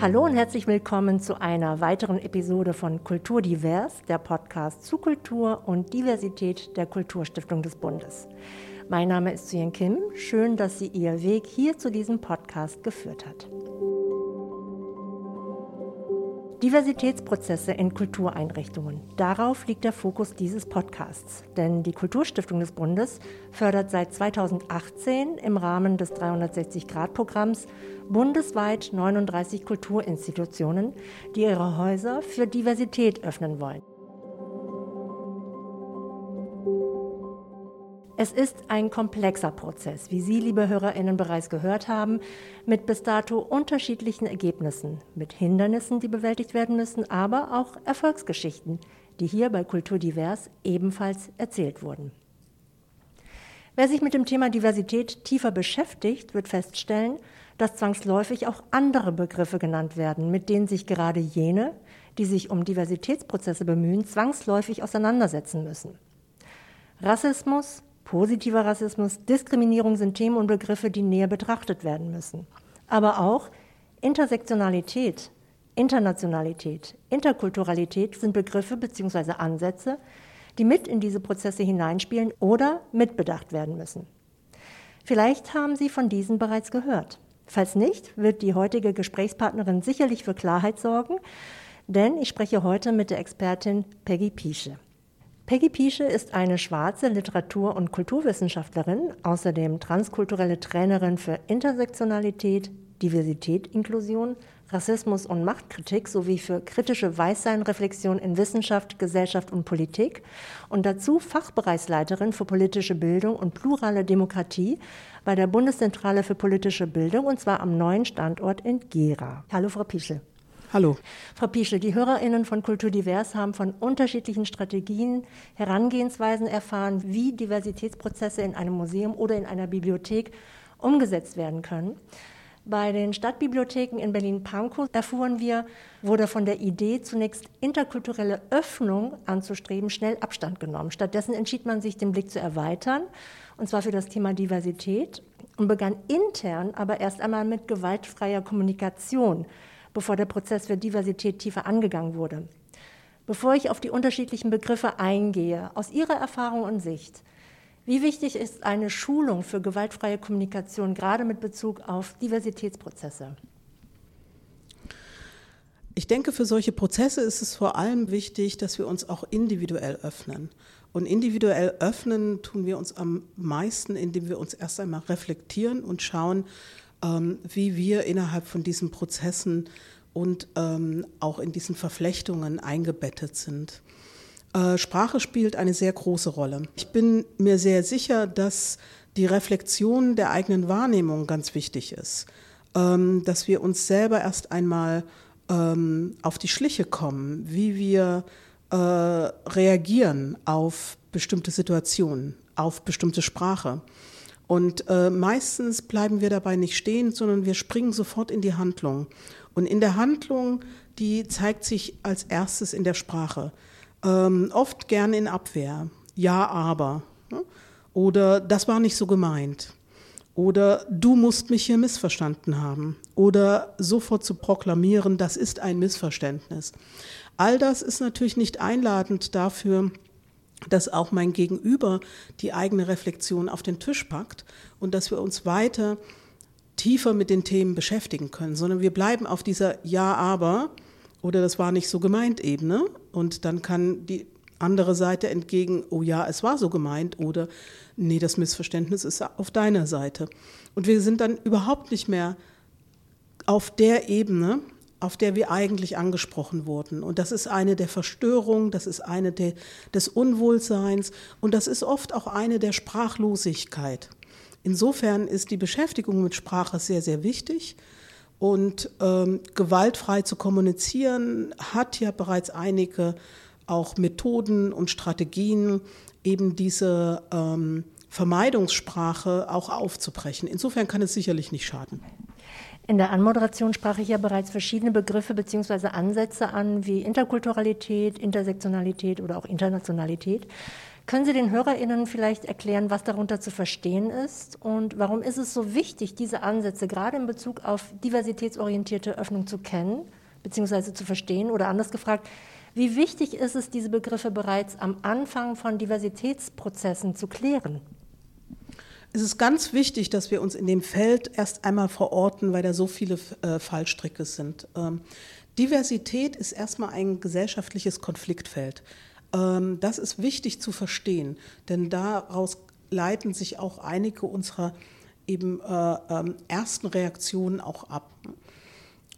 Hallo und herzlich willkommen zu einer weiteren Episode von Kultur Divers, der Podcast zu Kultur und Diversität der Kulturstiftung des Bundes. Mein Name ist Suyen Kim. Schön, dass sie ihr Weg hier zu diesem Podcast geführt hat. Diversitätsprozesse in Kultureinrichtungen. Darauf liegt der Fokus dieses Podcasts. Denn die Kulturstiftung des Bundes fördert seit 2018 im Rahmen des 360-Grad-Programms bundesweit 39 Kulturinstitutionen, die ihre Häuser für Diversität öffnen wollen. Es ist ein komplexer Prozess, wie Sie, liebe Hörerinnen, bereits gehört haben, mit bis dato unterschiedlichen Ergebnissen, mit Hindernissen, die bewältigt werden müssen, aber auch Erfolgsgeschichten, die hier bei Kultur Divers ebenfalls erzählt wurden. Wer sich mit dem Thema Diversität tiefer beschäftigt, wird feststellen, dass zwangsläufig auch andere Begriffe genannt werden, mit denen sich gerade jene, die sich um Diversitätsprozesse bemühen, zwangsläufig auseinandersetzen müssen. Rassismus, Positiver Rassismus, Diskriminierung sind Themen und Begriffe, die näher betrachtet werden müssen. Aber auch Intersektionalität, Internationalität, Interkulturalität sind Begriffe bzw. Ansätze, die mit in diese Prozesse hineinspielen oder mitbedacht werden müssen. Vielleicht haben Sie von diesen bereits gehört. Falls nicht, wird die heutige Gesprächspartnerin sicherlich für Klarheit sorgen, denn ich spreche heute mit der Expertin Peggy Piesche. Peggy Piesche ist eine schwarze Literatur- und Kulturwissenschaftlerin, außerdem transkulturelle Trainerin für Intersektionalität, Diversität, Inklusion, Rassismus und Machtkritik sowie für kritische Weißsein-Reflexion in Wissenschaft, Gesellschaft und Politik und dazu Fachbereichsleiterin für politische Bildung und plurale Demokratie bei der Bundeszentrale für politische Bildung und zwar am neuen Standort in Gera. Hallo, Frau Piesche. Hallo. Frau Piesche, die HörerInnen von Kultur Divers haben von unterschiedlichen Strategien, Herangehensweisen erfahren, wie Diversitätsprozesse in einem Museum oder in einer Bibliothek umgesetzt werden können. Bei den Stadtbibliotheken in Berlin-Pankow erfuhren wir, wurde von der Idee, zunächst interkulturelle Öffnung anzustreben, schnell Abstand genommen. Stattdessen entschied man sich, den Blick zu erweitern, und zwar für das Thema Diversität, und begann intern aber erst einmal mit gewaltfreier Kommunikation bevor der Prozess für Diversität tiefer angegangen wurde. Bevor ich auf die unterschiedlichen Begriffe eingehe, aus Ihrer Erfahrung und Sicht, wie wichtig ist eine Schulung für gewaltfreie Kommunikation, gerade mit Bezug auf Diversitätsprozesse? Ich denke, für solche Prozesse ist es vor allem wichtig, dass wir uns auch individuell öffnen. Und individuell öffnen tun wir uns am meisten, indem wir uns erst einmal reflektieren und schauen, ähm, wie wir innerhalb von diesen Prozessen und ähm, auch in diesen Verflechtungen eingebettet sind. Äh, Sprache spielt eine sehr große Rolle. Ich bin mir sehr sicher, dass die Reflexion der eigenen Wahrnehmung ganz wichtig ist, ähm, dass wir uns selber erst einmal auf die Schliche kommen, wie wir äh, reagieren auf bestimmte Situationen, auf bestimmte Sprache. Und äh, meistens bleiben wir dabei nicht stehen, sondern wir springen sofort in die Handlung. Und in der Handlung, die zeigt sich als erstes in der Sprache. Ähm, oft gern in Abwehr. Ja, aber. Ne? Oder das war nicht so gemeint. Oder du musst mich hier missverstanden haben. Oder sofort zu proklamieren, das ist ein Missverständnis. All das ist natürlich nicht einladend dafür, dass auch mein Gegenüber die eigene Reflexion auf den Tisch packt und dass wir uns weiter tiefer mit den Themen beschäftigen können, sondern wir bleiben auf dieser Ja, aber oder das war nicht so gemeint Ebene und dann kann die andere Seite entgegen, oh ja, es war so gemeint oder nee, das Missverständnis ist auf deiner Seite. Und wir sind dann überhaupt nicht mehr auf der Ebene, auf der wir eigentlich angesprochen wurden. Und das ist eine der Verstörungen, das ist eine der, des Unwohlseins und das ist oft auch eine der Sprachlosigkeit. Insofern ist die Beschäftigung mit Sprache sehr, sehr wichtig. Und ähm, gewaltfrei zu kommunizieren hat ja bereits einige auch Methoden und Strategien, eben diese ähm, Vermeidungssprache auch aufzubrechen. Insofern kann es sicherlich nicht schaden. In der Anmoderation sprach ich ja bereits verschiedene Begriffe bzw. Ansätze an, wie Interkulturalität, Intersektionalität oder auch Internationalität. Können Sie den HörerInnen vielleicht erklären, was darunter zu verstehen ist und warum ist es so wichtig, diese Ansätze gerade in Bezug auf diversitätsorientierte Öffnung zu kennen bzw. zu verstehen? Oder anders gefragt, wie wichtig ist es, diese Begriffe bereits am Anfang von Diversitätsprozessen zu klären? Es ist ganz wichtig, dass wir uns in dem Feld erst einmal verorten, weil da so viele äh, Fallstricke sind. Ähm, Diversität ist erstmal ein gesellschaftliches Konfliktfeld. Ähm, das ist wichtig zu verstehen, denn daraus leiten sich auch einige unserer eben äh, ähm, ersten Reaktionen auch ab.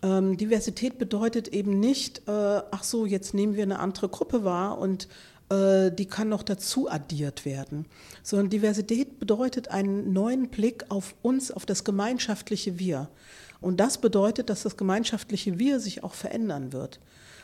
Ähm, Diversität bedeutet eben nicht, äh, ach so, jetzt nehmen wir eine andere Gruppe wahr und die kann noch dazu addiert werden, sondern Diversität bedeutet einen neuen Blick auf uns, auf das gemeinschaftliche Wir. Und das bedeutet, dass das gemeinschaftliche Wir sich auch verändern wird.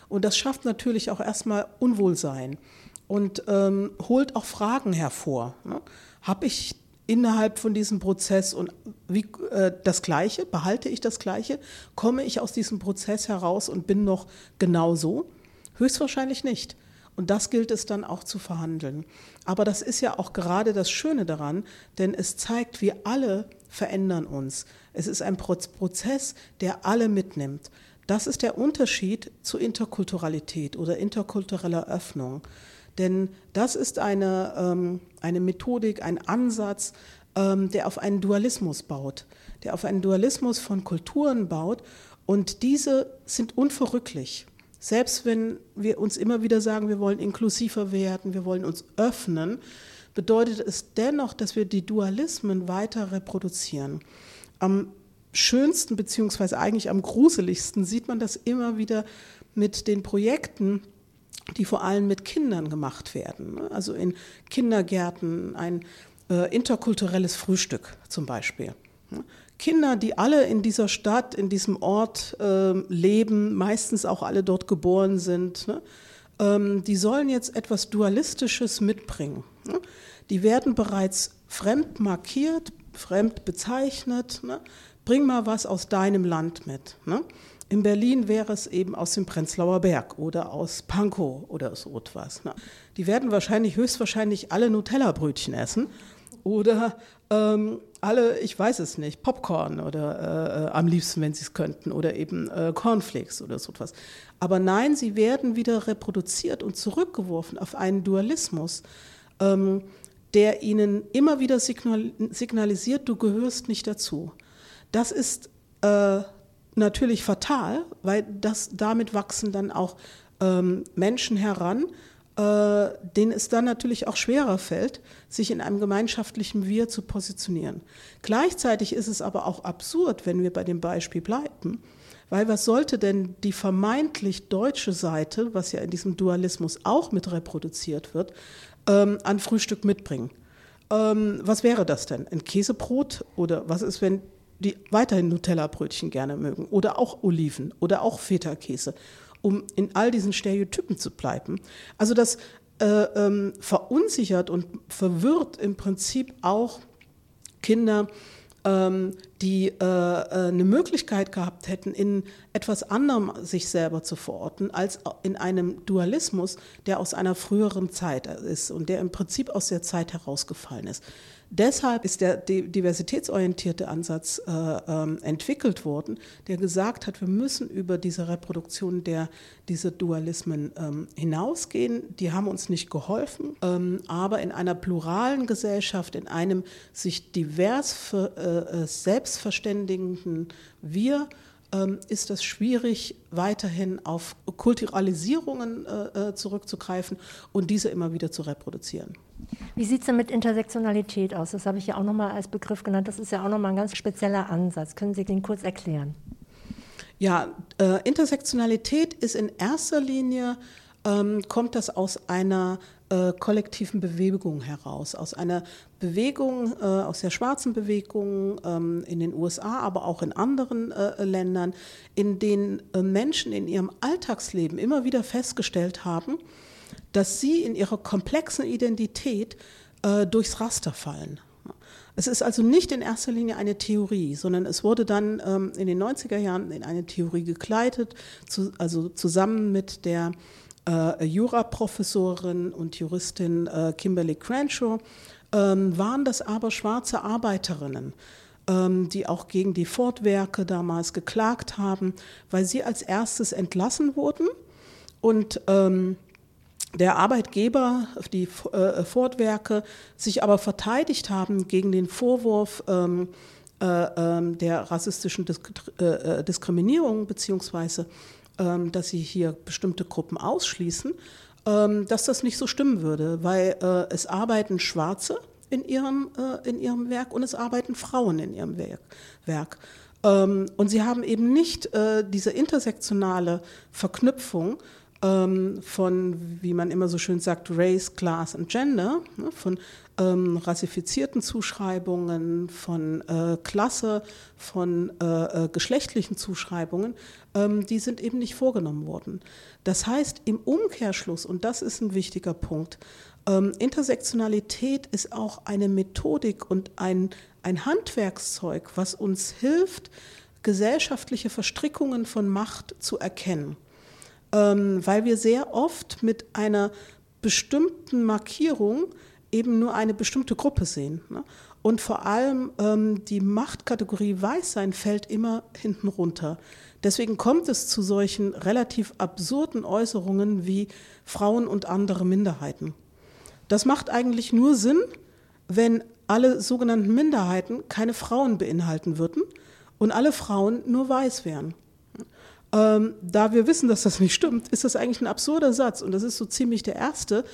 Und das schafft natürlich auch erstmal Unwohlsein und ähm, holt auch Fragen hervor. Ne? Habe ich innerhalb von diesem Prozess und wie, äh, das Gleiche, behalte ich das Gleiche? Komme ich aus diesem Prozess heraus und bin noch genauso? Höchstwahrscheinlich nicht. Und das gilt es dann auch zu verhandeln. Aber das ist ja auch gerade das Schöne daran, denn es zeigt, wir alle verändern uns. Es ist ein Prozess, der alle mitnimmt. Das ist der Unterschied zu Interkulturalität oder interkultureller Öffnung. Denn das ist eine, ähm, eine Methodik, ein Ansatz, ähm, der auf einen Dualismus baut, der auf einen Dualismus von Kulturen baut. Und diese sind unverrücklich. Selbst wenn wir uns immer wieder sagen, wir wollen inklusiver werden, wir wollen uns öffnen, bedeutet es dennoch, dass wir die Dualismen weiter reproduzieren. Am schönsten beziehungsweise eigentlich am gruseligsten sieht man das immer wieder mit den Projekten, die vor allem mit Kindern gemacht werden. Also in Kindergärten ein äh, interkulturelles Frühstück zum Beispiel. Kinder, die alle in dieser Stadt, in diesem Ort äh, leben, meistens auch alle dort geboren sind, ne? ähm, die sollen jetzt etwas Dualistisches mitbringen. Ne? Die werden bereits fremd markiert, fremd bezeichnet. Ne? bring mal was aus deinem Land mit. Ne? In Berlin wäre es eben aus dem Prenzlauer Berg oder aus Pankow oder so etwas. Ne? Die werden wahrscheinlich, höchstwahrscheinlich alle Nutella-Brötchen essen oder ähm, alle, ich weiß es nicht, Popcorn oder äh, am liebsten, wenn sie es könnten, oder eben äh, Cornflakes oder so etwas. Aber nein, sie werden wieder reproduziert und zurückgeworfen auf einen Dualismus, ähm, der ihnen immer wieder signal signalisiert, du gehörst nicht dazu. Das ist äh, natürlich fatal, weil das, damit wachsen dann auch ähm, Menschen heran, äh, denen es dann natürlich auch schwerer fällt, sich in einem gemeinschaftlichen Wir zu positionieren. Gleichzeitig ist es aber auch absurd, wenn wir bei dem Beispiel bleiben, weil was sollte denn die vermeintlich deutsche Seite, was ja in diesem Dualismus auch mit reproduziert wird, ähm, an Frühstück mitbringen? Ähm, was wäre das denn? Ein Käsebrot? Oder was ist, wenn die weiterhin Nutella-Brötchen gerne mögen oder auch Oliven oder auch Feta-Käse, um in all diesen Stereotypen zu bleiben. Also das äh, ähm, verunsichert und verwirrt im Prinzip auch Kinder, ähm, die äh, äh, eine Möglichkeit gehabt hätten, in etwas anderem sich selber zu verorten, als in einem Dualismus, der aus einer früheren Zeit ist und der im Prinzip aus der Zeit herausgefallen ist. Deshalb ist der diversitätsorientierte Ansatz äh, ähm, entwickelt worden, der gesagt hat, wir müssen über diese Reproduktion der diese Dualismen ähm, hinausgehen. Die haben uns nicht geholfen, ähm, aber in einer pluralen Gesellschaft, in einem sich divers für, äh, äh selbstverständigenden Wir, ähm, ist es schwierig, weiterhin auf Kulturalisierungen äh, äh, zurückzugreifen und diese immer wieder zu reproduzieren. Wie sieht es denn mit Intersektionalität aus? Das habe ich ja auch nochmal als Begriff genannt. Das ist ja auch nochmal ein ganz spezieller Ansatz. Können Sie den kurz erklären? Ja, äh, Intersektionalität ist in erster Linie, ähm, kommt das aus einer äh, kollektiven Bewegung heraus, aus einer Bewegung, äh, aus der schwarzen Bewegung ähm, in den USA, aber auch in anderen äh, Ländern, in denen äh, Menschen in ihrem Alltagsleben immer wieder festgestellt haben, dass sie in ihrer komplexen Identität äh, durchs Raster fallen. Es ist also nicht in erster Linie eine Theorie, sondern es wurde dann ähm, in den 90er Jahren in eine Theorie gekleidet, zu, also zusammen mit der äh, Juraprofessorin und Juristin äh, Kimberly Crenshaw, ähm, waren das aber schwarze Arbeiterinnen ähm, die auch gegen die Ford-Werke damals geklagt haben, weil sie als erstes entlassen wurden und ähm, der Arbeitgeber, die äh, Ford-Werke, sich aber verteidigt haben gegen den Vorwurf ähm, äh, ähm, der rassistischen Disk äh, äh, Diskriminierung beziehungsweise ähm, dass sie hier bestimmte Gruppen ausschließen, ähm, dass das nicht so stimmen würde, weil äh, es arbeiten Schwarze in ihrem, äh, in ihrem Werk und es arbeiten Frauen in ihrem Werk. Werk. Ähm, und sie haben eben nicht äh, diese intersektionale Verknüpfung ähm, von, wie man immer so schön sagt, Race, Class und Gender, ne, von ähm, rassifizierten Zuschreibungen, von äh, Klasse, von äh, äh, geschlechtlichen Zuschreibungen, ähm, die sind eben nicht vorgenommen worden. Das heißt, im Umkehrschluss, und das ist ein wichtiger Punkt, ähm, Intersektionalität ist auch eine Methodik und ein, ein Handwerkszeug, was uns hilft, gesellschaftliche Verstrickungen von Macht zu erkennen. Ähm, weil wir sehr oft mit einer bestimmten Markierung eben nur eine bestimmte Gruppe sehen. Ne? Und vor allem ähm, die Machtkategorie Weißsein fällt immer hinten runter. Deswegen kommt es zu solchen relativ absurden Äußerungen wie Frauen und andere Minderheiten. Das macht eigentlich nur Sinn, wenn alle sogenannten Minderheiten keine Frauen beinhalten würden und alle Frauen nur weiß wären. Ähm, da wir wissen, dass das nicht stimmt, ist das eigentlich ein absurder Satz und das ist so ziemlich der erste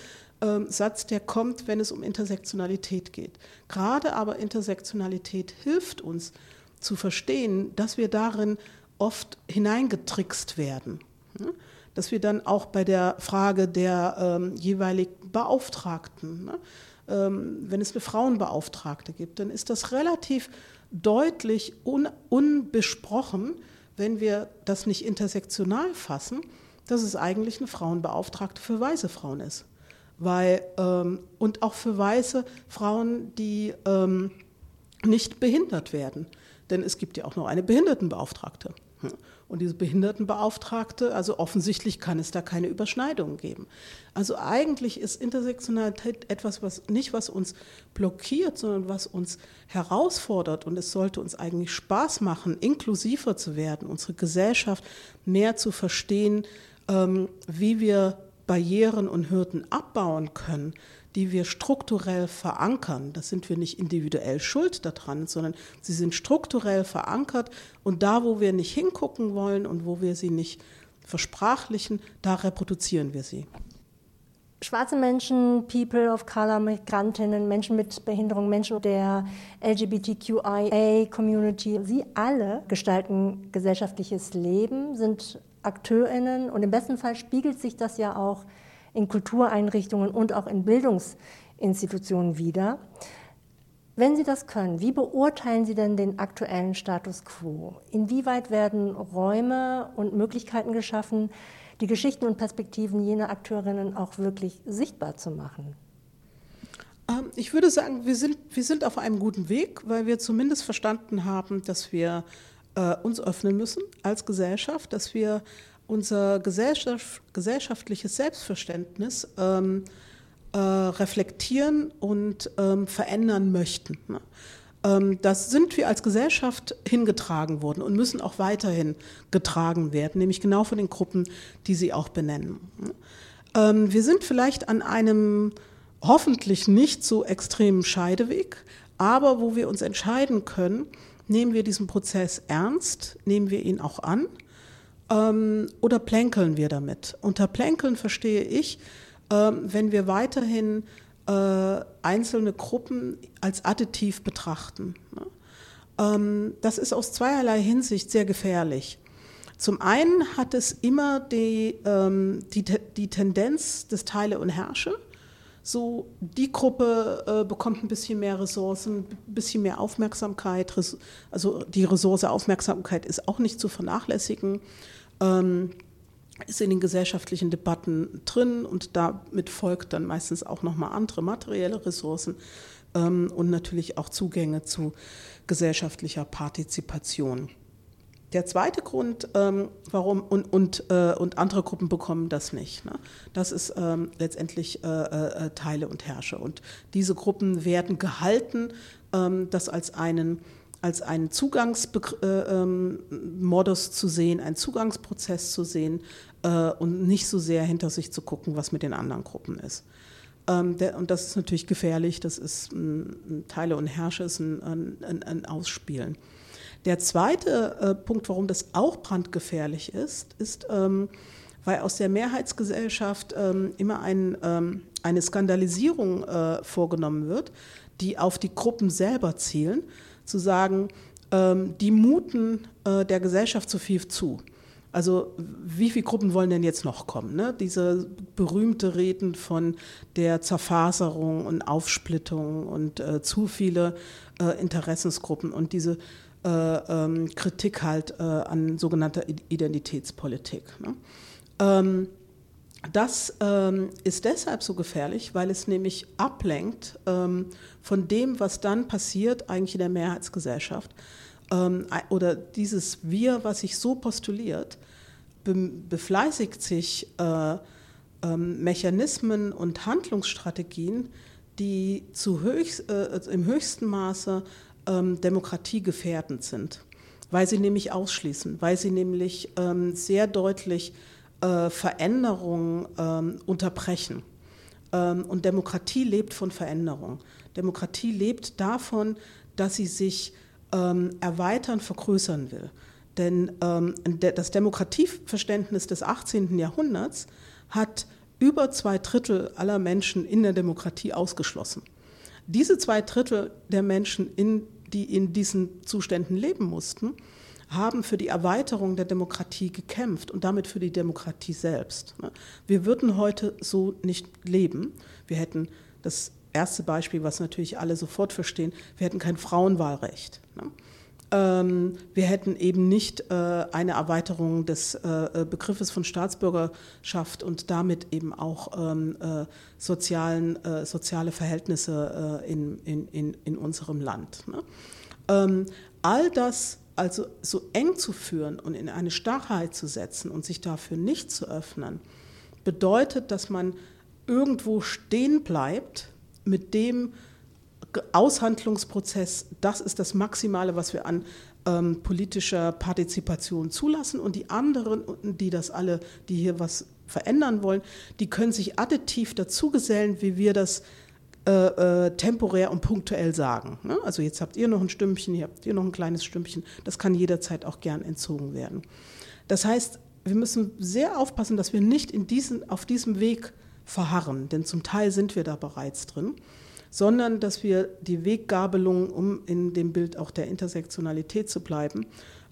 ähm, Satz, der kommt, wenn es um Intersektionalität geht. Gerade aber Intersektionalität hilft uns zu verstehen, dass wir darin oft hineingetrickst werden. Ne? Dass wir dann auch bei der Frage der ähm, jeweiligen Beauftragten, ne? ähm, wenn es eine Frauenbeauftragte gibt, dann ist das relativ deutlich un unbesprochen, wenn wir das nicht intersektional fassen, dass es eigentlich eine Frauenbeauftragte für weiße Frauen ist. Weil, ähm, und auch für weiße Frauen, die ähm, nicht behindert werden. Denn es gibt ja auch noch eine Behindertenbeauftragte. Und diese Behindertenbeauftragte, also offensichtlich kann es da keine Überschneidungen geben. Also eigentlich ist Intersektionalität etwas, was nicht was uns blockiert, sondern was uns herausfordert. Und es sollte uns eigentlich Spaß machen, inklusiver zu werden, unsere Gesellschaft mehr zu verstehen, ähm, wie wir Barrieren und Hürden abbauen können, die wir strukturell verankern. Das sind wir nicht individuell schuld daran, sondern sie sind strukturell verankert und da, wo wir nicht hingucken wollen und wo wir sie nicht versprachlichen, da reproduzieren wir sie. Schwarze Menschen, People of Color, Migrantinnen, Menschen mit Behinderung, Menschen der LGBTQIA-Community, sie alle gestalten gesellschaftliches Leben, sind AkteurInnen und im besten Fall spiegelt sich das ja auch in Kultureinrichtungen und auch in Bildungsinstitutionen wieder. Wenn Sie das können, wie beurteilen Sie denn den aktuellen Status quo? Inwieweit werden Räume und Möglichkeiten geschaffen, die Geschichten und Perspektiven jener Akteurinnen auch wirklich sichtbar zu machen? Ähm, ich würde sagen, wir sind, wir sind auf einem guten Weg, weil wir zumindest verstanden haben, dass wir äh, uns öffnen müssen als Gesellschaft, dass wir unser gesellschaft, gesellschaftliches Selbstverständnis ähm, äh, reflektieren und ähm, verändern möchten. Ne? Ähm, das sind wir als Gesellschaft hingetragen worden und müssen auch weiterhin getragen werden, nämlich genau von den Gruppen, die Sie auch benennen. Ne? Ähm, wir sind vielleicht an einem hoffentlich nicht so extremen Scheideweg, aber wo wir uns entscheiden können, nehmen wir diesen Prozess ernst, nehmen wir ihn auch an ähm, oder plänkeln wir damit? Unter Plänkeln verstehe ich, ähm, wenn wir weiterhin äh, einzelne Gruppen als additiv betrachten. Ne? Ähm, das ist aus zweierlei Hinsicht sehr gefährlich. Zum einen hat es immer die, ähm, die, die Tendenz des Teile und Herrsche. So, die Gruppe äh, bekommt ein bisschen mehr Ressourcen, ein bisschen mehr Aufmerksamkeit. Also die Ressource Aufmerksamkeit ist auch nicht zu vernachlässigen ähm, ist in den gesellschaftlichen Debatten drin und damit folgt dann meistens auch nochmal andere materielle Ressourcen ähm, und natürlich auch Zugänge zu gesellschaftlicher Partizipation. Der zweite Grund, ähm, warum und, und, äh, und andere Gruppen bekommen das nicht, ne? das ist ähm, letztendlich äh, äh, Teile und Herrsche. Und diese Gruppen werden gehalten, ähm, das als einen als einen Zugangsmodus äh, ähm, zu sehen, einen Zugangsprozess zu sehen äh, und nicht so sehr hinter sich zu gucken, was mit den anderen Gruppen ist. Ähm, der, und das ist natürlich gefährlich, das ist ein, ein Teile und Herrsche, ist ein, ein, ein Ausspielen. Der zweite äh, Punkt, warum das auch brandgefährlich ist, ist, ähm, weil aus der Mehrheitsgesellschaft ähm, immer ein, ähm, eine Skandalisierung äh, vorgenommen wird, die auf die Gruppen selber zielen, zu sagen, ähm, die muten äh, der Gesellschaft zu viel zu. Also wie viele Gruppen wollen denn jetzt noch kommen? Ne? Diese berühmte Reden von der Zerfaserung und Aufsplittung und äh, zu viele äh, Interessensgruppen und diese ähm, Kritik halt äh, an sogenannter Identitätspolitik. Ne? Ähm, das ähm, ist deshalb so gefährlich, weil es nämlich ablenkt ähm, von dem, was dann passiert eigentlich in der Mehrheitsgesellschaft ähm, oder dieses Wir, was sich so postuliert, be befleißigt sich äh, ähm, Mechanismen und Handlungsstrategien, die höchst, äh, im höchsten Maße ähm, demokratiegefährdend sind, weil sie nämlich ausschließen, weil sie nämlich ähm, sehr deutlich äh, Veränderungen ähm, unterbrechen. Ähm, und Demokratie lebt von Veränderung. Demokratie lebt davon, dass sie sich ähm, erweitern, vergrößern will. Denn ähm, das Demokratieverständnis des 18. Jahrhunderts hat über zwei Drittel aller Menschen in der Demokratie ausgeschlossen. Diese zwei Drittel der Menschen, in, die in diesen Zuständen leben mussten, haben für die Erweiterung der Demokratie gekämpft und damit für die Demokratie selbst. Wir würden heute so nicht leben. Wir hätten das erste Beispiel, was natürlich alle sofort verstehen, wir hätten kein Frauenwahlrecht. Ähm, wir hätten eben nicht äh, eine Erweiterung des äh, Begriffes von Staatsbürgerschaft und damit eben auch ähm, äh, sozialen, soziale Verhältnisse in, in, in unserem Land. Ne? Ähm, all das also so eng zu führen und in eine Starrheit zu setzen und sich dafür nicht zu öffnen, bedeutet, dass man irgendwo stehen bleibt mit dem Aushandlungsprozess, das ist das Maximale, was wir an ähm, politischer Partizipation zulassen. Und die anderen, die das alle, die hier was verändern wollen, die können sich additiv dazugesellen, wie wir das äh, äh, temporär und punktuell sagen. Ne? Also jetzt habt ihr noch ein Stümpchen, hier habt ihr noch ein kleines Stümpchen. Das kann jederzeit auch gern entzogen werden. Das heißt, wir müssen sehr aufpassen, dass wir nicht in diesen, auf diesem Weg verharren, denn zum Teil sind wir da bereits drin sondern dass wir die Weggabelung, um in dem Bild auch der Intersektionalität zu bleiben,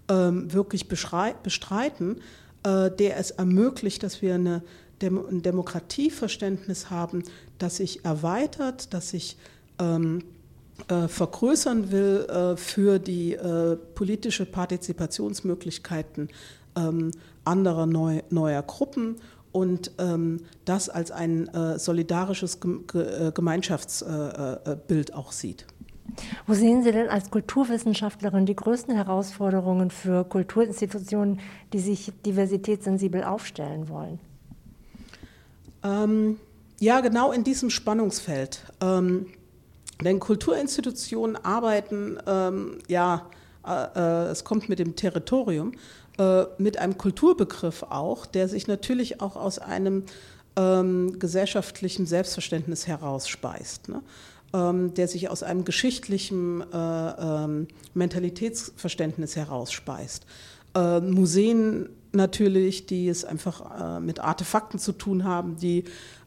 ähm, wirklich bestreiten, äh, der es ermöglicht, dass wir eine, ein Demokratieverständnis haben, das sich erweitert, das sich ähm, äh, vergrößern will äh, für die äh, politische Partizipationsmöglichkeiten ähm, anderer neu, neuer Gruppen und ähm, das als ein äh, solidarisches äh, Gemeinschaftsbild äh, auch sieht. Wo sehen Sie denn als Kulturwissenschaftlerin die größten Herausforderungen für Kulturinstitutionen, die sich diversitätssensibel aufstellen wollen? Ähm, ja, genau in diesem Spannungsfeld. Ähm, denn Kulturinstitutionen arbeiten, ähm, ja, äh, äh, es kommt mit dem Territorium, äh, mit einem Kulturbegriff auch, der sich natürlich auch aus einem ähm, gesellschaftlichen Selbstverständnis herausspeist. Ne? Ähm, der sich aus einem geschichtlichen äh, ähm, Mentalitätsverständnis herausspeist. Äh, Museen natürlich, die es einfach äh, mit Artefakten zu tun haben, die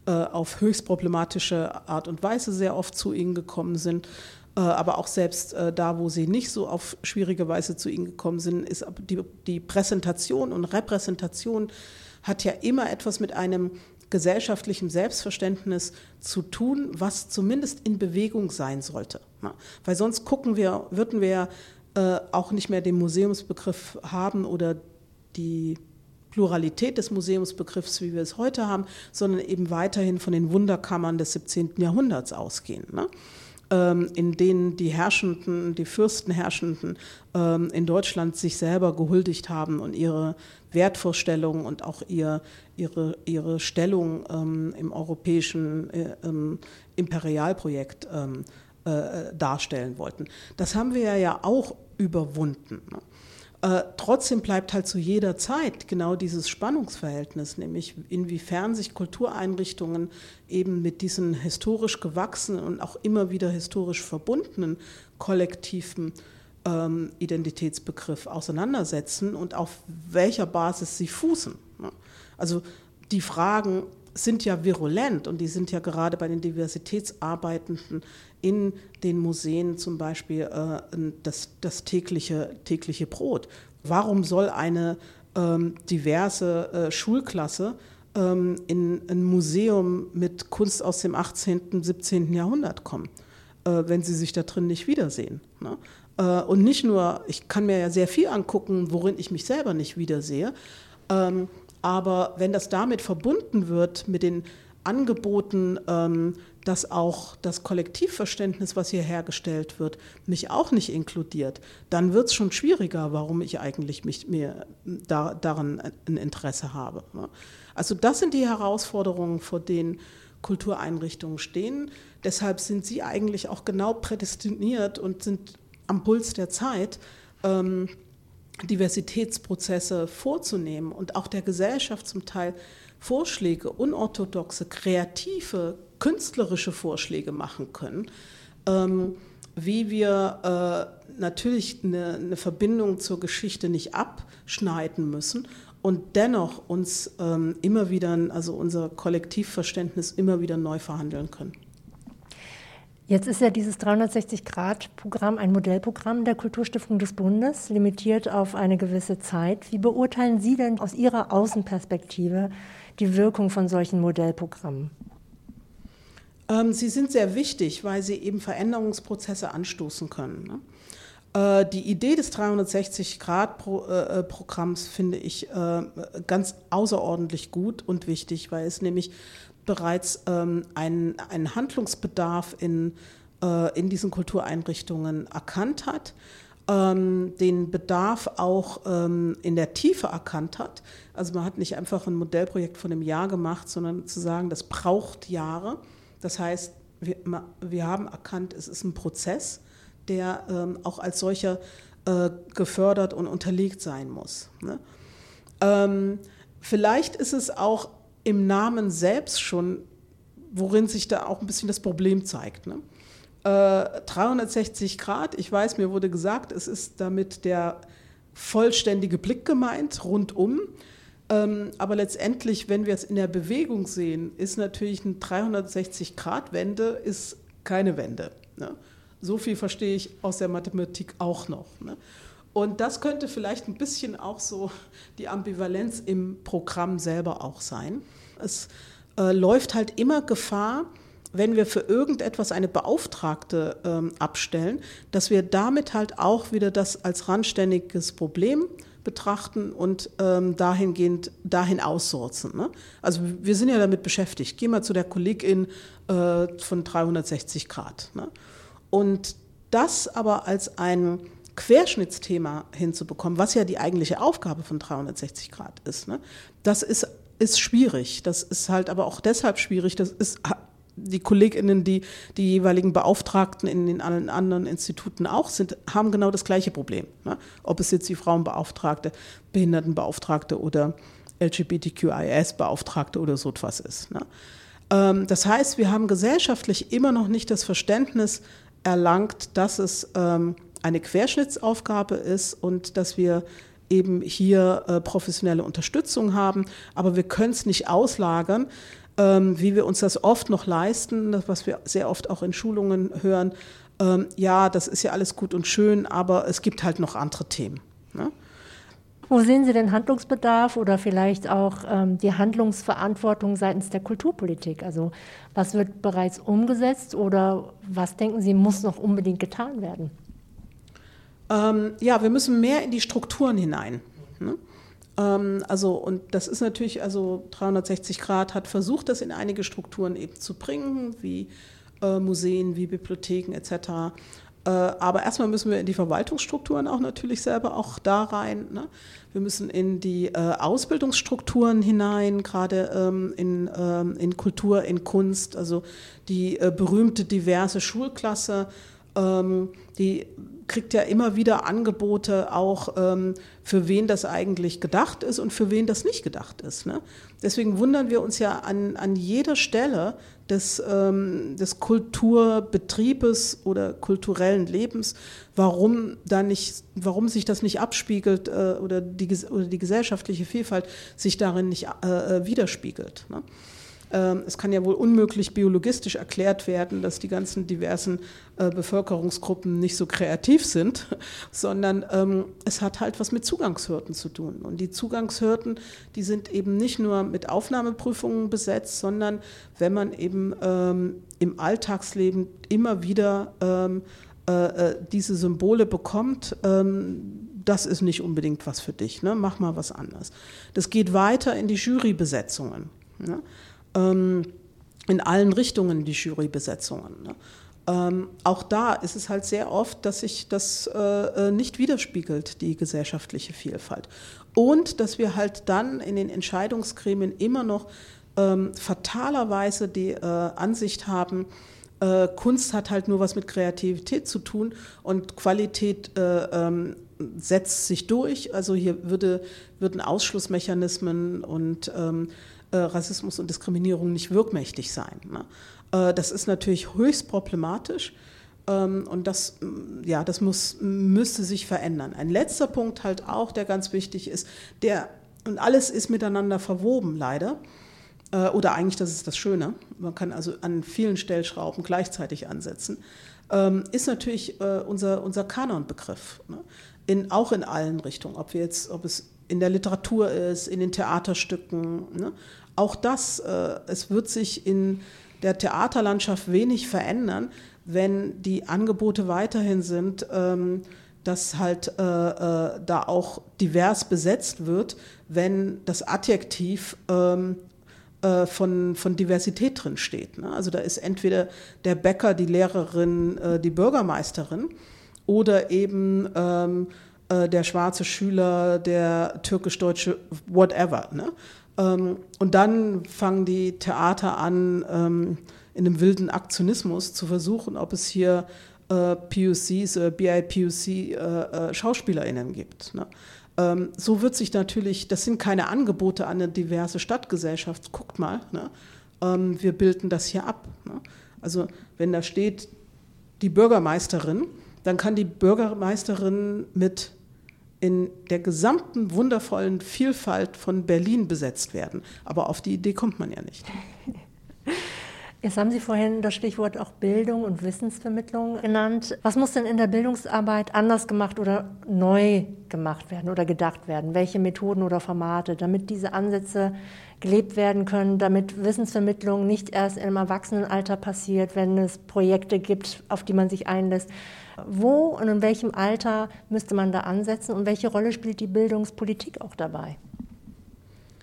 äh, auf höchst problematische Art und Weise sehr oft zu ihnen gekommen sind. Äh, aber auch selbst äh, da, wo sie nicht so auf schwierige Weise zu ihnen gekommen sind, ist die, die Präsentation und Repräsentation hat ja immer etwas mit einem gesellschaftlichen Selbstverständnis zu tun, was zumindest in Bewegung sein sollte. Ne? Weil sonst gucken wir, würden wir äh, auch nicht mehr den Museumsbegriff haben oder die Pluralität des Museumsbegriffs, wie wir es heute haben, sondern eben weiterhin von den Wunderkammern des 17. Jahrhunderts ausgehen. Ne? Ähm, in denen die Herrschenden, die Fürstenherrschenden ähm, in Deutschland sich selber gehuldigt haben und ihre Wertvorstellungen und auch ihr, ihre, ihre Stellung ähm, im europäischen äh, Imperialprojekt äh, darstellen wollten. Das haben wir ja auch überwunden. Äh, trotzdem bleibt halt zu jeder Zeit genau dieses Spannungsverhältnis, nämlich inwiefern sich Kultureinrichtungen eben mit diesen historisch gewachsenen und auch immer wieder historisch verbundenen kollektiven ähm, Identitätsbegriff auseinandersetzen und auf welcher Basis sie fußen. Also die Fragen sind ja virulent und die sind ja gerade bei den Diversitätsarbeitenden in den Museen zum Beispiel äh, das, das tägliche, tägliche Brot. Warum soll eine ähm, diverse äh, Schulklasse ähm, in ein Museum mit Kunst aus dem 18., 17. Jahrhundert kommen, äh, wenn sie sich da drin nicht wiedersehen? Ne? Äh, und nicht nur, ich kann mir ja sehr viel angucken, worin ich mich selber nicht wiedersehe, ähm, aber wenn das damit verbunden wird mit den Angeboten, ähm, dass auch das Kollektivverständnis, was hier hergestellt wird, mich auch nicht inkludiert, dann wird es schon schwieriger, warum ich eigentlich mich, mir da, daran ein Interesse habe. Ne? Also das sind die Herausforderungen, vor denen Kultureinrichtungen stehen. Deshalb sind sie eigentlich auch genau prädestiniert und sind am Puls der Zeit. Ähm, Diversitätsprozesse vorzunehmen und auch der Gesellschaft zum Teil Vorschläge, unorthodoxe, kreative, künstlerische Vorschläge machen können, ähm, wie wir äh, natürlich eine, eine, Verbindung zur Geschichte nicht abschneiden müssen und dennoch uns ähm, immer wieder, also unser Kollektivverständnis immer wieder neu verhandeln können. Jetzt ist ja dieses 360-Grad-Programm ein Modellprogramm der Kulturstiftung des Bundes, limitiert auf eine gewisse Zeit. Wie beurteilen Sie denn aus Ihrer Außenperspektive die Wirkung von solchen Modellprogrammen? Ähm, sie sind sehr wichtig, weil sie eben Veränderungsprozesse anstoßen können. Ne? Äh, die Idee des 360-Grad-Programms äh, finde ich äh, ganz außerordentlich gut und wichtig, weil es nämlich bereits ähm, einen, einen Handlungsbedarf in, äh, in diesen Kultureinrichtungen erkannt hat, ähm, den Bedarf auch ähm, in der Tiefe erkannt hat. Also man hat nicht einfach ein Modellprojekt von einem Jahr gemacht, sondern zu sagen, das braucht Jahre. Das heißt, wir, wir haben erkannt, es ist ein Prozess, der ähm, auch als solcher äh, gefördert und unterlegt sein muss. Ne? Ähm, vielleicht ist es auch im Namen selbst schon, worin sich da auch ein bisschen das Problem zeigt. Ne? Äh, 360 Grad, ich weiß, mir wurde gesagt, es ist damit der vollständige Blick gemeint, rundum. Ähm, aber letztendlich, wenn wir es in der Bewegung sehen, ist natürlich eine 360-Grad-Wende ist keine Wende. Ne? So viel verstehe ich aus der Mathematik auch noch. Ne? Und das könnte vielleicht ein bisschen auch so die Ambivalenz im Programm selber auch sein. Es äh, läuft halt immer Gefahr, wenn wir für irgendetwas eine Beauftragte ähm, abstellen, dass wir damit halt auch wieder das als randständiges Problem betrachten und ähm, dahingehend dahin aussorzen. Ne? Also wir sind ja damit beschäftigt. Geh mal zu der Kollegin äh, von 360 Grad. Ne? Und das aber als ein Querschnittsthema hinzubekommen, was ja die eigentliche Aufgabe von 360 Grad ist. Ne? Das ist, ist schwierig. Das ist halt aber auch deshalb schwierig. Das ist die KollegInnen, die die jeweiligen Beauftragten in den allen anderen Instituten auch sind, haben genau das gleiche Problem. Ne? Ob es jetzt die Frauenbeauftragte, Behindertenbeauftragte oder LGBTQIS-Beauftragte oder so etwas ist. Ne? Ähm, das heißt, wir haben gesellschaftlich immer noch nicht das Verständnis erlangt, dass es ähm, eine Querschnittsaufgabe ist und dass wir eben hier äh, professionelle Unterstützung haben, aber wir können es nicht auslagern, ähm, wie wir uns das oft noch leisten, was wir sehr oft auch in Schulungen hören. Ähm, ja, das ist ja alles gut und schön, aber es gibt halt noch andere Themen. Ne? Wo sehen Sie den Handlungsbedarf oder vielleicht auch ähm, die Handlungsverantwortung seitens der Kulturpolitik? Also was wird bereits umgesetzt oder was denken Sie, muss noch unbedingt getan werden? Ähm, ja, wir müssen mehr in die Strukturen hinein. Ne? Ähm, also, und das ist natürlich, also 360 Grad hat versucht, das in einige Strukturen eben zu bringen, wie äh, Museen wie Bibliotheken etc. Äh, aber erstmal müssen wir in die Verwaltungsstrukturen auch natürlich selber auch da rein. Ne? Wir müssen in die äh, Ausbildungsstrukturen hinein, gerade ähm, in, ähm, in Kultur, in Kunst, also die äh, berühmte diverse Schulklasse, ähm, die kriegt ja immer wieder Angebote auch, ähm, für wen das eigentlich gedacht ist und für wen das nicht gedacht ist. Ne? Deswegen wundern wir uns ja an, an jeder Stelle des, ähm, des Kulturbetriebes oder kulturellen Lebens, warum, da nicht, warum sich das nicht abspiegelt äh, oder, die, oder die gesellschaftliche Vielfalt sich darin nicht äh, äh widerspiegelt. Ne? Ähm, es kann ja wohl unmöglich biologistisch erklärt werden, dass die ganzen diversen äh, Bevölkerungsgruppen nicht so kreativ sind, sondern ähm, es hat halt was mit Zugangshürden zu tun. Und die Zugangshürden, die sind eben nicht nur mit Aufnahmeprüfungen besetzt, sondern wenn man eben ähm, im Alltagsleben immer wieder äh, äh, diese Symbole bekommt, das ist nicht unbedingt was für dich, ne? mach mal was anderes. Das geht weiter in die Jurybesetzungen. Ne? Ähm, in allen Richtungen die Jurybesetzungen. Ne? Ähm, auch da ist es halt sehr oft, dass sich das äh, äh, nicht widerspiegelt, die gesellschaftliche Vielfalt. Und dass wir halt dann in den Entscheidungsgremien immer noch ähm, fatalerweise die äh, Ansicht haben, äh, Kunst hat halt nur was mit Kreativität zu tun und Qualität äh, ähm, setzt sich durch. Also hier würde, würden Ausschlussmechanismen und ähm, äh, Rassismus und Diskriminierung nicht wirkmächtig sein. Ne? Äh, das ist natürlich höchst problematisch. Ähm, und das, mm, ja, das muss, müsste sich verändern. Ein letzter Punkt halt auch, der ganz wichtig ist, der, und alles ist miteinander verwoben, leider. Äh, oder eigentlich, das ist das Schöne. Man kann also an vielen Stellschrauben gleichzeitig ansetzen. Ähm, ist natürlich unser, unser Kanonbegriff. Ne? In, auch in allen Richtungen, ob wir jetzt, ob es in der Literatur ist, in den Theaterstücken. Ne? Auch das, äh, es wird sich in der Theaterlandschaft wenig verändern, wenn die Angebote weiterhin sind, ähm, dass halt äh, äh, da auch divers besetzt wird, wenn das Adjektiv ähm, äh, von, von Diversität drin steht. Ne? Also da ist entweder der Bäcker, die Lehrerin, äh, die Bürgermeisterin oder eben ähm, äh, der schwarze Schüler, der türkisch-deutsche, whatever. Ne? Ähm, und dann fangen die Theater an, ähm, in einem wilden Aktionismus zu versuchen, ob es hier äh, PUCs oder BIPUC äh, äh, gibt. Ne? Ähm, so wird sich natürlich, das sind keine Angebote an eine diverse Stadtgesellschaft, guckt mal, ne? ähm, wir bilden das hier ab. Ne? Also wenn da steht die Bürgermeisterin, dann kann die Bürgermeisterin mit in der gesamten wundervollen Vielfalt von Berlin besetzt werden. Aber auf die Idee kommt man ja nicht. Jetzt haben Sie vorhin das Stichwort auch Bildung und Wissensvermittlung genannt. Was muss denn in der Bildungsarbeit anders gemacht oder neu gemacht werden oder gedacht werden? Welche Methoden oder Formate, damit diese Ansätze gelebt werden können, damit Wissensvermittlung nicht erst im Erwachsenenalter passiert, wenn es Projekte gibt, auf die man sich einlässt, wo und in welchem Alter müsste man da ansetzen und welche Rolle spielt die Bildungspolitik auch dabei?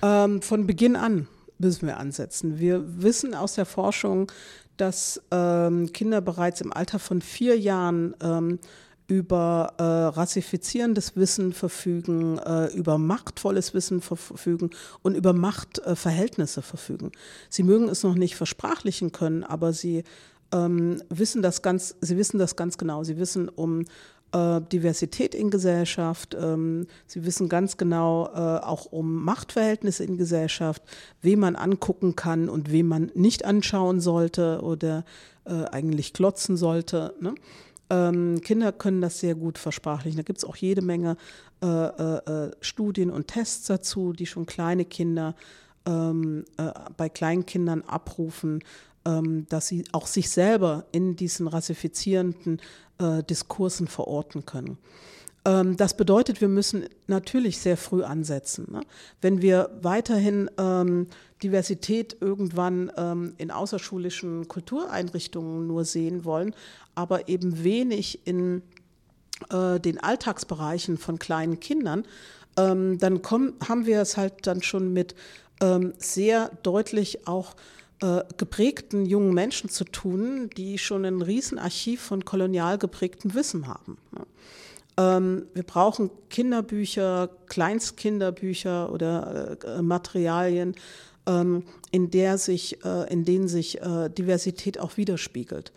Ähm, von Beginn an müssen wir ansetzen. Wir wissen aus der Forschung, dass ähm, Kinder bereits im Alter von vier Jahren ähm, über äh, rassifizierendes Wissen verfügen, äh, über machtvolles Wissen verfügen und über Machtverhältnisse äh, verfügen. Sie mögen es noch nicht versprachlichen können, aber sie ähm, wissen das ganz, sie wissen das ganz genau. Sie wissen um äh, Diversität in Gesellschaft. Ähm, sie wissen ganz genau äh, auch um Machtverhältnisse in Gesellschaft, wen man angucken kann und wen man nicht anschauen sollte oder äh, eigentlich klotzen sollte. Ne? Ähm, Kinder können das sehr gut versprachlichen. Da gibt es auch jede Menge äh, äh, äh, Studien und Tests dazu, die schon kleine Kinder ähm, bei Kleinkindern abrufen dass sie auch sich selber in diesen rassifizierenden äh, Diskursen verorten können. Ähm, das bedeutet, wir müssen natürlich sehr früh ansetzen. Ne? Wenn wir weiterhin ähm, Diversität irgendwann ähm, in außerschulischen Kultureinrichtungen nur sehen wollen, aber eben wenig in äh, den Alltagsbereichen von kleinen Kindern, ähm, dann kommen, haben wir es halt dann schon mit ähm, sehr deutlich auch äh, geprägten jungen Menschen zu tun, die schon ein Riesenarchiv von kolonial geprägtem Wissen haben. Ähm, wir brauchen Kinderbücher, Kleinstkinderbücher oder äh, Materialien, ähm, in, der sich, äh, in denen sich Diversität auch widerspiegelt.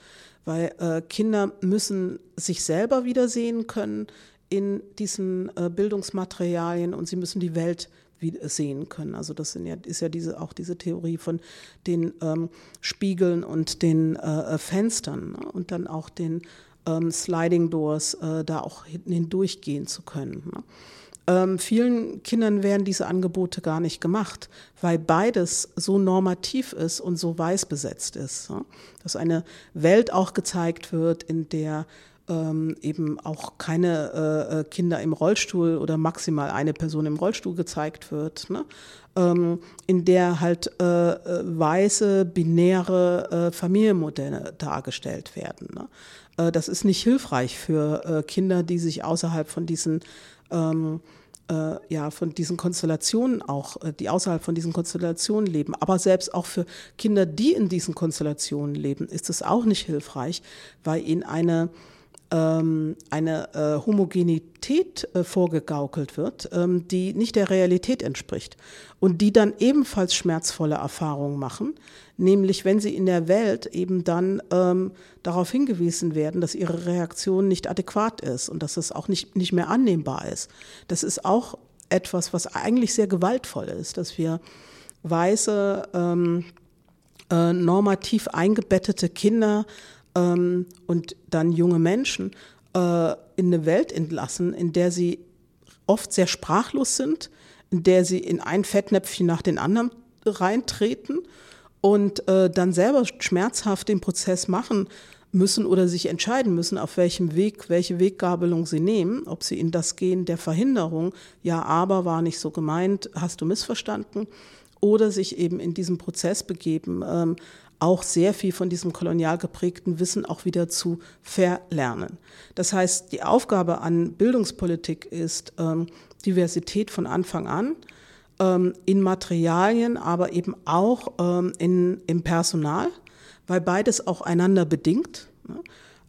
Weil Kinder müssen sich selber wiedersehen können in diesen Bildungsmaterialien und sie müssen die Welt sehen können. Also das ja, ist ja diese, auch diese Theorie von den ähm, Spiegeln und den äh, Fenstern ne? und dann auch den ähm, Sliding Doors äh, da auch hindurchgehen zu können. Ne? Ähm, vielen Kindern werden diese Angebote gar nicht gemacht, weil beides so normativ ist und so weiß besetzt ist. Ne? Dass eine Welt auch gezeigt wird, in der ähm, eben auch keine äh, äh Kinder im Rollstuhl oder maximal eine Person im Rollstuhl gezeigt wird, ne? ähm, in der halt äh, äh weiße, binäre äh, Familienmodelle dargestellt werden. Ne? Äh, das ist nicht hilfreich für Kinder, die sich außerhalb von diesen ähm, äh, ja, von diesen Konstellationen auch, die außerhalb von diesen Konstellationen leben. Aber selbst auch für Kinder, die in diesen Konstellationen leben, ist es auch nicht hilfreich, weil ihnen eine ähm, eine äh, Homogenität äh, vorgegaukelt wird, ähm, die nicht der Realität entspricht und die dann ebenfalls schmerzvolle Erfahrungen machen, nämlich wenn sie in der Welt eben dann ähm, darauf hingewiesen werden, dass ihre Reaktion nicht adäquat ist und dass es auch nicht, nicht mehr annehmbar ist. Das ist auch etwas, was eigentlich sehr gewaltvoll ist, dass wir weiße, ähm, äh, normativ eingebettete Kinder ähm, und dann junge Menschen äh, in eine Welt entlassen, in der sie oft sehr sprachlos sind, in der sie in ein Fettnäpfchen nach den anderen reintreten und äh, dann selber schmerzhaft den Prozess machen müssen oder sich entscheiden müssen, auf welchem Weg, welche Weggabelung sie nehmen, ob sie in das gehen der Verhinderung, ja, aber war nicht so gemeint, hast du missverstanden, oder sich eben in diesen Prozess begeben, ähm, auch sehr viel von diesem kolonial geprägten Wissen auch wieder zu verlernen. Das heißt, die Aufgabe an Bildungspolitik ist ähm, Diversität von Anfang an ähm, in Materialien, aber eben auch ähm, in, im Personal, weil beides auch einander bedingt. Ne?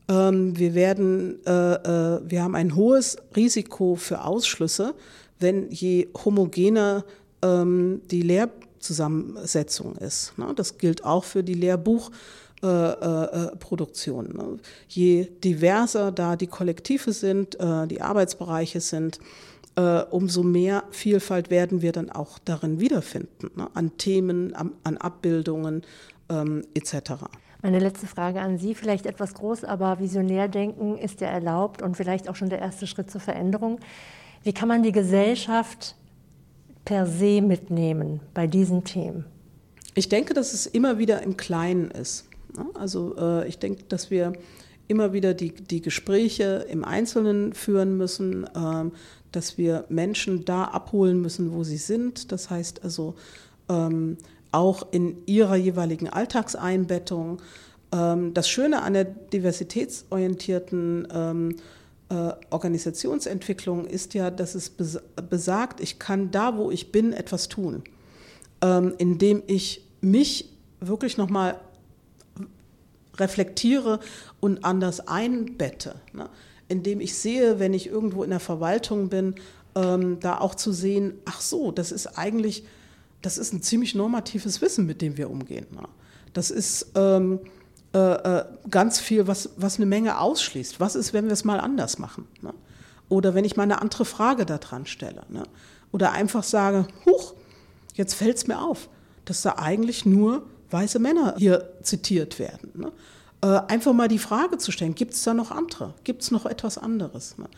Wir werden, äh, äh, wir haben ein hohes Risiko für Ausschlüsse, wenn je homogener ähm, die Lehr Zusammensetzung ist. Ne? Das gilt auch für die Lehrbuchproduktion. Äh, äh, ne? Je diverser da die Kollektive sind, äh, die Arbeitsbereiche sind, umso mehr Vielfalt werden wir dann auch darin wiederfinden, ne? an Themen, an, Abbildungen ähm, etc. Meine letzte Frage an Sie, vielleicht etwas groß, aber visionär denken ist ja erlaubt und vielleicht auch schon der erste Schritt zur Veränderung. Wie kann man die Gesellschaft per se mitnehmen bei diesen Themen? Ich denke, dass es immer wieder im Kleinen ist. Also äh, ich denke, dass wir immer wieder die, die Gespräche im Einzelnen führen müssen, ähm, dass wir Menschen da abholen müssen, wo sie sind. Das heißt also ähm, auch in ihrer jeweiligen Alltagseinbettung. Ähm, das Schöne an der diversitätsorientierten äh, Organisationsentwicklung ist ja, dass es besagt, ich kann da, wo ich bin, etwas tun, ähm, indem ich mich wirklich nochmal reflektiere und anders einbette. Ne? Indem ich sehe, wenn ich irgendwo in der Verwaltung bin, ähm, da auch zu sehen, ach so, das ist eigentlich, das ist ein ziemlich normatives Wissen, mit dem wir umgehen. Ne? Das ist ähm, äh, äh, ganz viel, was, was eine Menge ausschließt. Was ist, wenn wir es mal anders machen? Ne? Oder wenn ich mal eine andere Frage daran stelle. Ne? Oder einfach sage, huch, jetzt fällt es mir auf, dass da eigentlich nur weiße Männer hier zitiert werden. Ne? Äh, einfach mal die Frage zu stellen, gibt es da noch andere? Gibt es noch etwas anderes? Ne?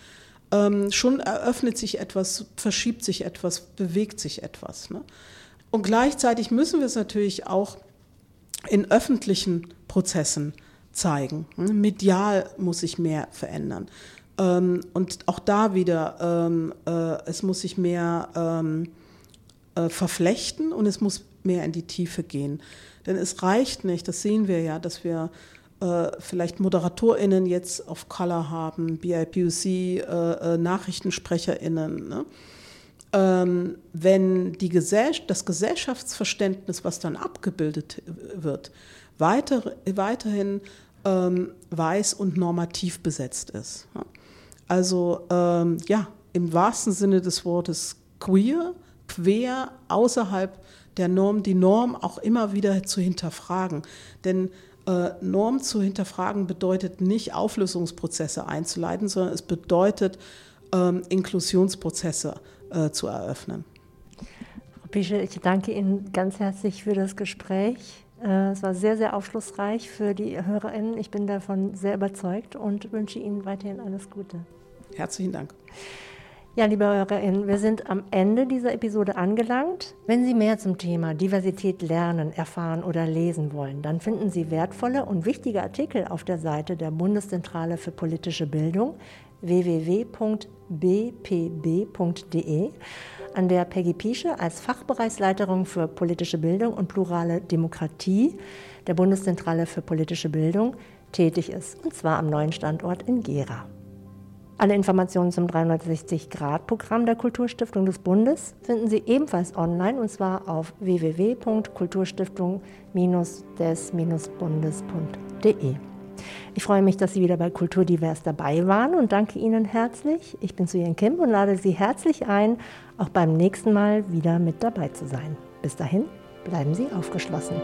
Ähm, schon eröffnet sich etwas, verschiebt sich etwas, bewegt sich etwas. Ne? Und gleichzeitig müssen wir es natürlich auch in öffentlichen Prozessen zeigen. Medial muss sich mehr verändern. Ähm, und auch da wieder, ähm, äh, es muss sich mehr ähm, äh, verflechten und es muss mehr in die Tiefe gehen. Denn es reicht nicht, das sehen wir ja, dass wir äh, vielleicht ModeratorInnen jetzt auf Color haben, BIPOC, Nachrichtensprecherinnen. Ne? Ähm, wenn die Gesell das Gesellschaftsverständnis, was dann abgebildet wird, weiter, weiterhin ähm, weiß und normativ besetzt ist. Also ähm, ja, im wahrsten Sinne des Wortes queer, quer, außerhalb der Norm, die Norm auch immer wieder zu hinterfragen. Denn äh, Norm zu hinterfragen bedeutet nicht Auflösungsprozesse einzuleiten, sondern es bedeutet ähm, Inklusionsprozesse äh, zu eröffnen. Frau Pischel, ich danke Ihnen ganz herzlich für das Gespräch. Äh, es war sehr, sehr aufschlussreich für die HörerInnen. Ich bin davon sehr überzeugt und wünsche Ihnen weiterhin alles Gute. Herzlichen Dank. Ja, liebe HörerInnen, wir sind am Ende dieser Episode angelangt. Wenn Sie mehr zum Thema Diversität lernen, erfahren oder lesen wollen, dann finden Sie wertvolle und wichtige Artikel auf der Seite der Bundeszentrale für politische Bildung www.bpb.de, an der Peggy Piesche als Fachbereichsleiterin für politische Bildung und plurale Demokratie der Bundeszentrale für politische Bildung tätig ist, und zwar am neuen Standort in Gera. Alle Informationen zum 360-Grad-Programm der Kulturstiftung des Bundes finden Sie ebenfalls online und zwar auf www.kulturstiftung-des-bundes.de. Ich freue mich, dass Sie wieder bei Kulturdivers dabei waren und danke Ihnen herzlich. Ich bin Suyen Kim und lade Sie herzlich ein, auch beim nächsten Mal wieder mit dabei zu sein. Bis dahin, bleiben Sie aufgeschlossen.